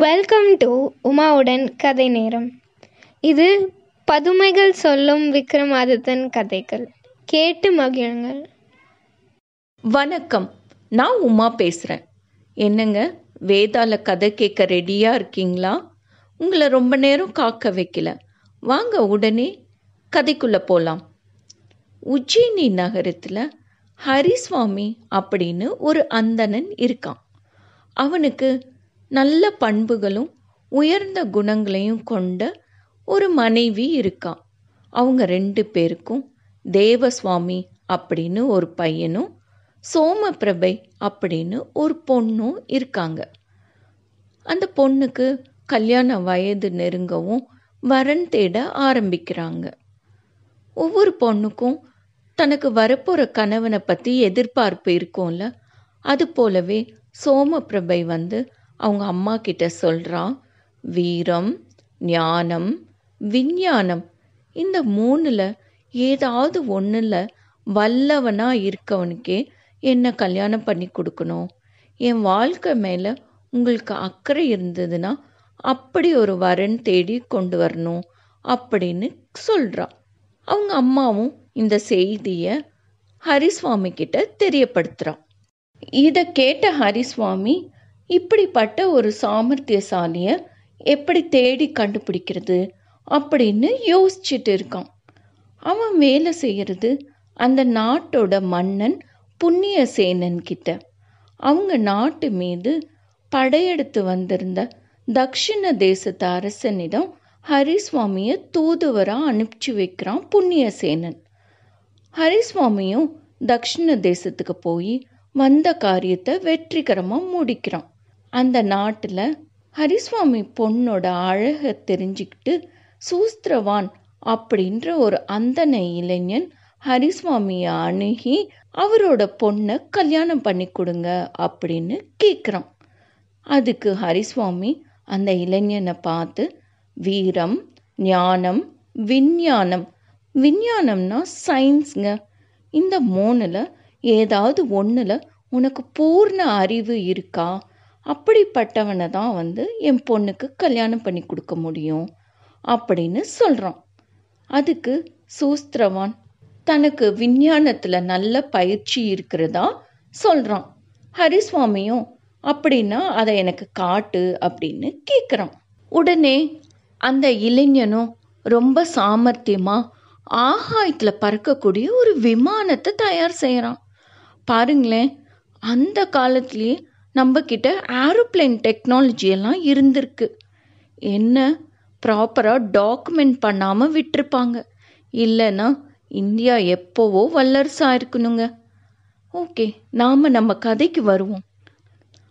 Welcome to உமாவுடன் கதை நேரம். இது பதுமைகள் சொல்லும் விக்ரமாதித்தன் கதைகள். கேட்டு மகிழுங்கள். வணக்கம். நான் உமா பேசுகிறேன் என்னங்க? வேதால கதை கேட்க ரெடியாக இருக்கீங்களா? உங்களை ரொம்ப நேரம் காக்க வைக்கல. வாங்க உடனே கதைக்குள்ளே போகலாம் உஜ்ஜயினி நகரத்தில் ஹரிசுவாமி அப்படின்னு ஒரு அந்தணன் இருக்கான். அவனுக்கு நல்ல பண்புகளும் உயர்ந்த குணங்களையும் கொண்ட ஒரு மனைவி இருக்கா? அவங்க ரெண்டு பேருக்கும் தேவசுவாமி அப்படின்னு ஒரு பையனும் சோமபிரபை அப்படின்னு ஒரு பொண்ணும் இருக்காங்க. அந்த பொண்ணுக்கு கல்யாண வயது நெருங்கவும் வரன் தேட ஆரம்பிக்கிறாங்க. ஒவ்வொரு பொண்ணுக்கும் தனக்கு வரப்போகிற கணவனை பற்றி எதிர்பார்ப்பு இருக்கும்ல. அது போலவே சோமபிரபை வந்து அவங்க அம்மா கிட்ட சொல்கிறான் வீரம் ஞானம் விஞ்ஞானம். இந்த மூணில் ஏதாவது ஒன்றில் வல்லவனாக இருக்கவனுக்கே என்னை கல்யாணம் பண்ணி கொடுக்கணும்? என் வாழ்க்கை மேலே உங்களுக்கு அக்கறை இருந்ததுன்னா அப்படி ஒரு வரன் தேடி கொண்டு வரணும் அப்படின்னு சொல்கிறான் அவங்க அம்மாவும் இந்த செய்தியை ஹரிசுவாமி கிட்ட தெரியப்படுத்துகிறான் இதை கேட்ட ஹரிசுவாமி இப்படிப்பட்ட ஒரு சாமர்த்தியசாலியை எப்படி தேடி கண்டுபிடிக்கிறது அப்படின்னு யோசிச்சுட்டு இருக்கான். அவன் வேலை செய்கிறது அந்த நாட்டோட மன்னன் புண்ணியசேனன் கிட்ட. அவங்க நாட்டு மீது படையெடுத்து வந்திருந்த தக்ஷிண தேசத்து அரசனிடம் ஹரிசுவாமியை தூதுவராக அனுப்பிச்சு வைக்கிறான் புண்ணியசேனன். ஹரிசுவாமியும் தக்ஷிண தேசத்துக்கு போய் வந்த காரியத்தை வெற்றிகரமாக முடிக்கிறான். அந்த நாட்டில் ஹரிசுவாமி பொண்ணோட அழகை தெரிஞ்சுக்கிட்டு சூஸ்திரவான் அப்படின்ற ஒரு அந்தன இளைஞன் ஹரிசுவாமியை அணுகி அவரோட பொண்ணை கல்யாணம் பண்ணி கொடுங்க அப்படின்னு கேட்குறான் அதுக்கு ஹரிசுவாமி அந்த இளைஞனை பார்த்து வீரம் ஞானம் விஞ்ஞானம். விஞ்ஞானம்னா சயின்ஸுங்க. இந்த மூணில் ஏதாவது ஒன்றில் உனக்கு பூர்ண அறிவு இருக்கா? அப்படிப்பட்டவனை தான் வந்து என் பொண்ணுக்கு கல்யாணம் பண்ணி கொடுக்க முடியும் அப்படின்னு சொல்கிறான் அதுக்கு சூஸ்திரவான் தனக்கு விஞ்ஞானத்தில் நல்ல பயிற்சி இருக்கிறதா சொல்கிறான் ஹரிசுவாமியும் அப்படின்னா அதை எனக்கு காட்டு அப்படின்னு கேட்குறான் உடனே அந்த இளைஞனும் ரொம்ப சாமர்த்தியமாக ஆகாயத்தில் பறக்கக்கூடிய ஒரு விமானத்தை தயார் செய்கிறான் பாருங்களேன் அந்த காலத்துலேயே நம்மக்கிட்ட ஆரோப்ளைன் ஏரோப்ளேன் டெக்னாலஜி எல்லாம் இருந்திருக்கு. என்ன? ப்ராப்பராக டாக்குமெண்ட் பண்ணாமல் விட்டிருப்பாங்க. இல்லைன்னா இந்தியா எப்போவோ வல்லரசாக இருக்கணுங்க. ஓகே நாம் நம்ம கதைக்கு வருவோம்.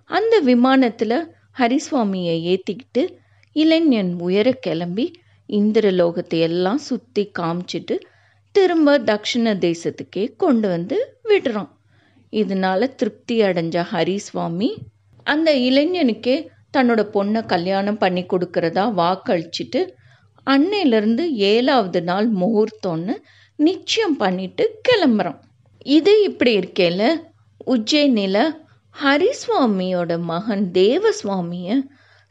அந்த விமானத்தில் ஹரிசுவாமியை ஏற்றிக்கிட்டு இளைஞன் உயர கிளம்பி இந்திரலோகத்தை எல்லாம் சுற்றி காமிச்சிட்டு திரும்ப தக்ஷிண தேசத்துக்கே கொண்டு வந்து விடுறான். இதனால திருப்தி அடைஞ்ச ஹரிசுவாமி அந்த இளைஞனுக்கே தன்னோட பொண்ணை கல்யாணம் பண்ணி கொடுக்கறதா வாக்களிச்சிட்டு அன்னையிலேருந்து ஏழாவது நாள் முகூர்த்தம்னு நிச்சயம் பண்ணிட்டு கிளம்புறான். இது இப்படி இருக்கேல உஜ்ஜயினில் ஹரிசுவாமியோட மகன் தேவசுவாமியை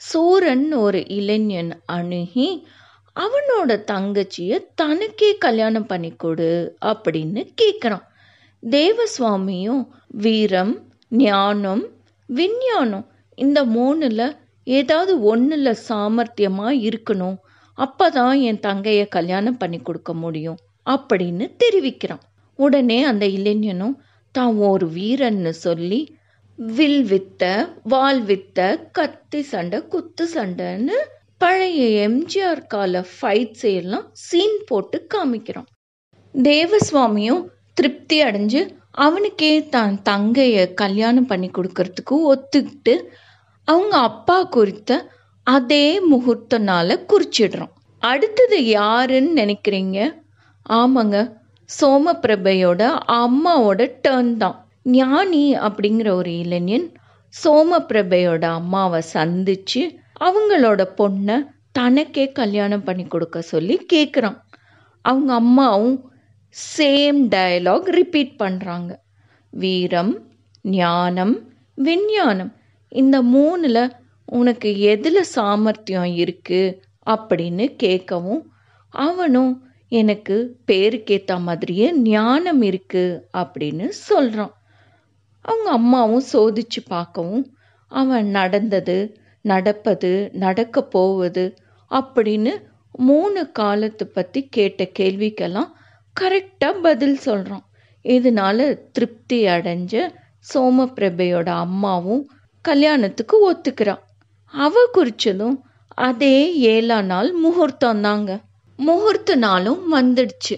சூரன் ஒரு இளைஞன் அணுகி அவனோட தங்கச்சியை தனக்கே கல்யாணம் பண்ணி கொடு அப்படின்னு கேட்குறான் தேவசுவாமியும் வீரம் ஞானம் விஞ்ஞானம் இந்த மூணில் ஏதாவது ஒன்றில் சாமர்த்தியமாக இருக்கணும். அப்போ தான் என் தங்கையை கல்யாணம் பண்ணி கொடுக்க முடியும் அப்படின்னு தெரிவிக்கிறான். உடனே அந்த இளைஞனும் தான் ஒரு வீரன்னு சொல்லி வில் வித்த வால் வித்த கத்தி சண்டை குத்து சண்டைன்னு பழைய எம்ஜிஆர் கால ஃபைட்ஸ் எல்லாம் சீன் போட்டு காமிக்கிறான். தேவசுவாமியும் திருப்தி அடைஞ்சு அவனுக்கே தான் தங்கையை கல்யாணம் பண்ணி கொடுக்கறதுக்கு ஒத்துக்கிட்டு அவங்க அப்பா குறித்த அதே முகூர்த்த நாளை குறிச்சிடுறோம். அடுத்தது யாருன்னு நினைக்கிறீங்க? ஆமாங்க சோமபிரபையோட அம்மாவோட டேர்ன் தான். ஞானி அப்படிங்கிற ஒரு இளைஞன் சோமபிரபையோட அம்மாவை சந்திச்சு அவங்களோட பொண்ணை தனக்கே கல்யாணம் பண்ணி கொடுக்க சொல்லி கேட்குறான் அவங்க அம்மாவும் சேம் டயலாக் ரிப்பீட் பண்ணுறாங்க வீரம் ஞானம் விஞ்ஞானம். இந்த மூணில் உனக்கு எதில் சாமர்த்தியம் இருக்குது அப்படின்னு கேட்கவும் அவனும் எனக்கு பேருக்கேற்ற மாதிரியே ஞானம் இருக்குது அப்படின்னு சொல்கிறான் அவங்க அம்மாவும் சோதிச்சு பார்க்கவும் அவன் நடந்தது நடப்பது நடக்க போவது அப்படின்னு மூணு காலத்தை பற்றி கேட்ட கேள்விக்கெல்லாம் கரெக்டாக பதில் சொல்கிறான் இதனால திருப்தி அடைஞ்ச சோமபிரபையோட அம்மாவும் கல்யாணத்துக்கு ஒத்துக்கிறான். அவ குறிச்சதும் அதே ஏழா நாள் முகூர்த்தம் தாங்க. முகூர்த்த நாளும் வந்துடுச்சு.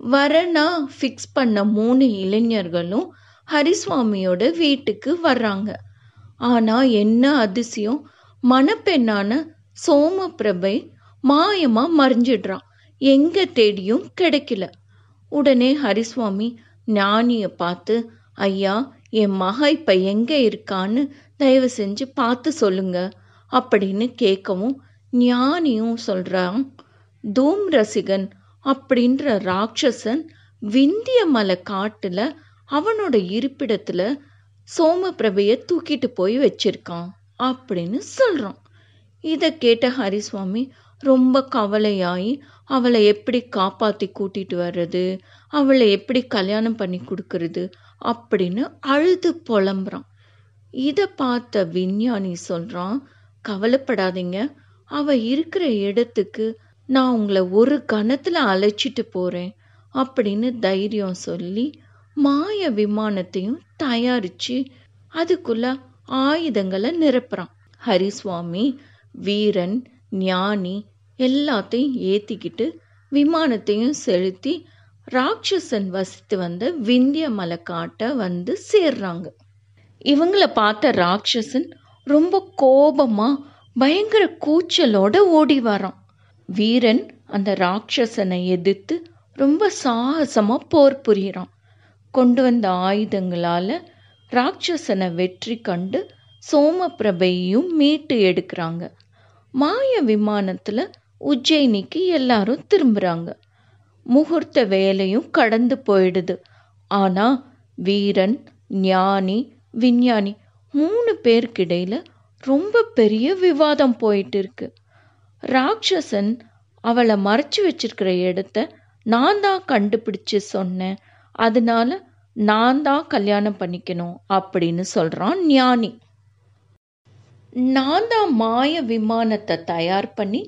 வரனா ஃபிக்ஸ் பண்ண மூணு இளைஞர்களும் ஹரிசுவாமியோட வீட்டுக்கு வர்றாங்க. ஆனால் என்ன அதிசயம் மணப்பெண்ணான சோமபிரபை மாயமாக மறைஞ்சிடுறான். எங்கே தேடியும் கிடைக்கல. உடனே ஹரிசுவாமி ஞானிய பார்த்து ஐயா என் மக இப்ப எங்க இருக்கான்னு தயவு செஞ்சு பார்த்து சொல்லுங்க அப்படின்னு கேட்கவும் ஞானியும் சொல்றான் தூம் ரசிகன் அப்படின்ற ராட்சசன் விந்திய மலை காட்டுல அவனோட இருப்பிடத்துல சோமபிரபைய தூக்கிட்டு போய் வச்சிருக்கான் அப்படின்னு சொல்றான். இதை கேட்ட ஹரிசுவாமி ரொம்ப கவலையாகி அவளை எப்படி காப்பாத்தி கூட்டிட்டு வர்றது? அவளை எப்படி கல்யாணம் பண்ணி கொடுக்கறது? அப்படின்னு அழுது புலம்புறான். இதை பார்த்த விஞ்ஞானி சொல்றான் கவலைப்படாதீங்க. அவ இருக்கிற இடத்துக்கு நான் உங்களை ஒரு கணத்துல அழைச்சிட்டு போறேன் அப்படின்னு தைரியம் சொல்லி மாய விமானத்தையும் தயாரிச்சு அதுக்குள்ள ஆயுதங்களை நிரப்புறான். ஹரிசுவாமி வீரன் ஞானி எல்லாத்தையும் ஏற்றிக்கிட்டு விமானத்தையும் செலுத்தி ராட்சசன் வசித்து வந்த விந்திய மலை காட்டை வந்து சேர்றாங்க. இவங்கள பார்த்த ராட்சசன் ரொம்ப கோபமாக பயங்கர கூச்சலோட ஓடி வரான். வீரன் அந்த ராட்சசனை எதிர்த்து ரொம்ப சாகசமாக போர் புரியிறான். கொண்டு வந்த ஆயுதங்களால் ராட்சசனை வெற்றி கண்டு சோமபிரபையும் மீட்டு எடுக்கிறாங்க. மாய விமானத்தில் உஜ்ஜயினிக்கு எல்லாரும் திரும்புறாங்க. முகூர்த்த வேலையும் கடந்து போயிடுது. ஆனா வீரன் ஞானி விஞ்ஞானி மூணு பேருக்கிடையில ரொம்ப பெரிய விவாதம் போயிட்டு இருக்கு ராட்சசன் அவளை மறைச்சு வச்சிருக்கிற இடத்த நான் தான் கண்டுபிடிச்சு சொன்னேன். அதனால நான் தான் கல்யாணம் பண்ணிக்கணும் அப்படின்னு சொல்றான் ஞானி. நான் தான் மாய விமானத்தை தயார் பண்ணி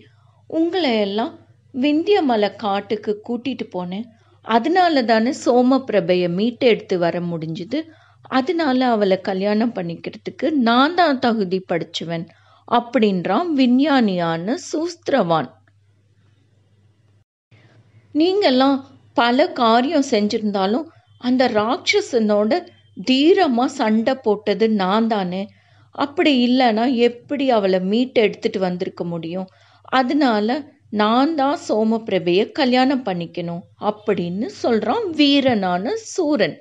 உங்களை எல்லாம் விந்தியமலை காட்டுக்கு கூட்டிட்டு போனேன். அதனால தானே சோமபிரபையை மீட்டு எடுத்து வர முடிஞ்சுது. அதனால அவளை கல்யாணம் பண்ணிக்கிறதுக்கு நான் தான் தகுதி படிச்சுவேன் அப்படின்றான் விஞ்ஞானியான சூஸ்திரவான். நீங்கெல்லாம் பல காரியம் செஞ்சிருந்தாலும் அந்த ராட்சசனோட தீரமா சண்டை போட்டது நான் தானே. அப்படி இல்லைன்னா எப்படி அவளை மீட் எடுத்துட்டு வந்திருக்க முடியும்? அதனால நான் தான் சோமபிரபைய கல்யாணம் பண்ணிக்கணும் அப்படின்னு சொல்றான் வீரனான சூரன்.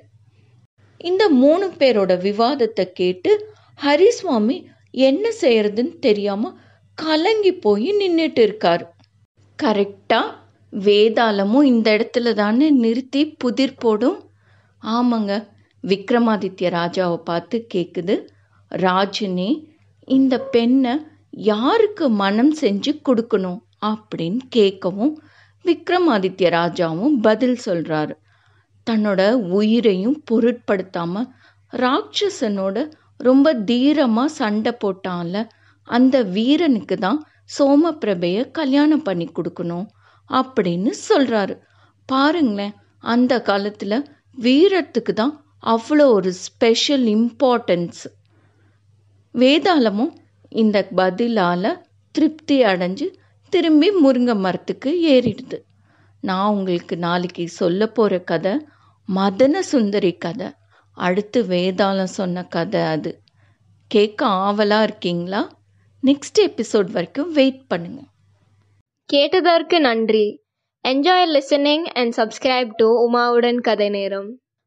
இந்த மூணு பேரோட விவாதத்தை கேட்டு ஹரிசுவாமி என்ன செய்யறதுன்னு தெரியாம கலங்கி போய் நின்றுட்டு இருக்கார். கரெக்டா வேதாளமும் இந்த இடத்துல தானே நிறுத்தி புதிர் போடும். ஆமாங்க விக்ரமாதித்ய ராஜாவை பார்த்து கேட்குது ராஜினி இந்த பெண்ணை யாருக்கு மனம் செஞ்சு கொடுக்கணும் அப்படின்னு கேட்கவும் விக்ரமாதித்ய ராஜாவும் பதில் சொல்றாரு. தன்னோட உயிரையும் பொருட்படுத்தாம ராட்சசனோட ரொம்ப தீரமா சண்டை போட்டான்ல அந்த வீரனுக்கு தான் சோமபிரபைய கல்யாணம் பண்ணி கொடுக்கணும் அப்படின்னு சொல்றாரு. பாருங்களேன் அந்த காலத்துல வீரத்துக்கு தான் அவ்வளோ ஒரு ஸ்பெஷல் இம்பார்ட்டன்ஸ் வேதாளமும் இந்த பதிலால் திருப்தி அடைஞ்சு திரும்பி முருங்கை மரத்துக்கு ஏறிடுது. நான் உங்களுக்கு நாளைக்கு சொல்ல போகிற கதை மதன சுந்தரி கதை. அடுத்து வேதாளம் சொன்ன கதை அது. கேட்க ஆவலாக இருக்கீங்களா? நெக்ஸ்ட் எபிசோட் வரைக்கும் வெயிட் பண்ணுங்க. கேட்டதற்கு நன்றி. Enjoy listening and subscribe to உமாவுடன் கதை நேரம்.